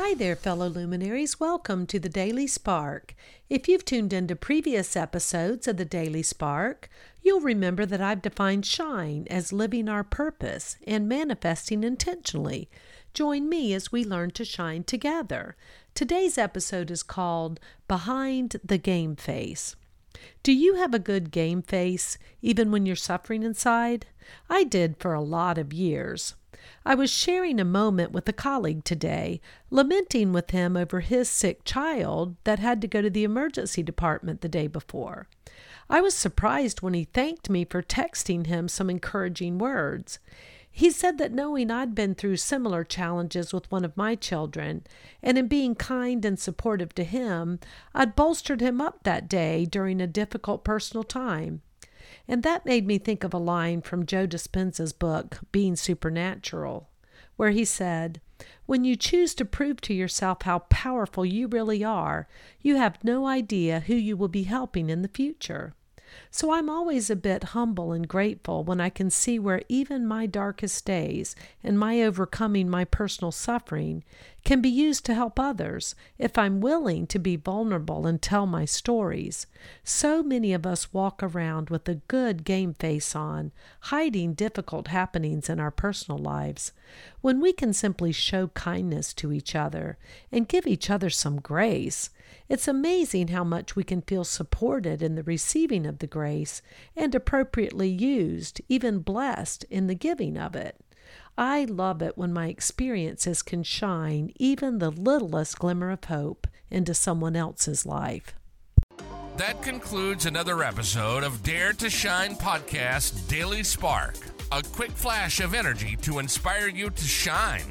Hi there, fellow luminaries. Welcome to the Daily Spark. If you've tuned into previous episodes of the Daily Spark, you'll remember that I've defined shine as living our purpose and manifesting intentionally. Join me as we learn to shine together. Today's episode is called Behind the Game Face. Do you have a good game face, even when you're suffering inside? I did for a lot of years. I was sharing a moment with a colleague today, lamenting with him over his sick child that had to go to the emergency department the day before. I was surprised when he thanked me for texting him some encouraging words. He said that knowing I'd been through similar challenges with one of my children, and in being kind and supportive to him, I'd bolstered him up that day during a difficult personal time. And that made me think of a line from Joe Dispenza's book, Being Supernatural, where he said, When you choose to prove to yourself how powerful you really are, you have no idea who you will be helping in the future. So I'm always a bit humble and grateful when I can see where even my darkest days and my overcoming my personal suffering can be used to help others if I'm willing to be vulnerable and tell my stories. So many of us walk around with a good game face on, hiding difficult happenings in our personal lives. When we can simply show kindness to each other and give each other some grace, it's amazing how much we can feel supported in the receiving of the grace and appropriately used, even blessed in the giving of it. I love it when my experiences can shine even the littlest glimmer of hope into someone else's life. That concludes another episode of Dare to Shine Podcast Daily Spark. A quick flash of energy to inspire you to shine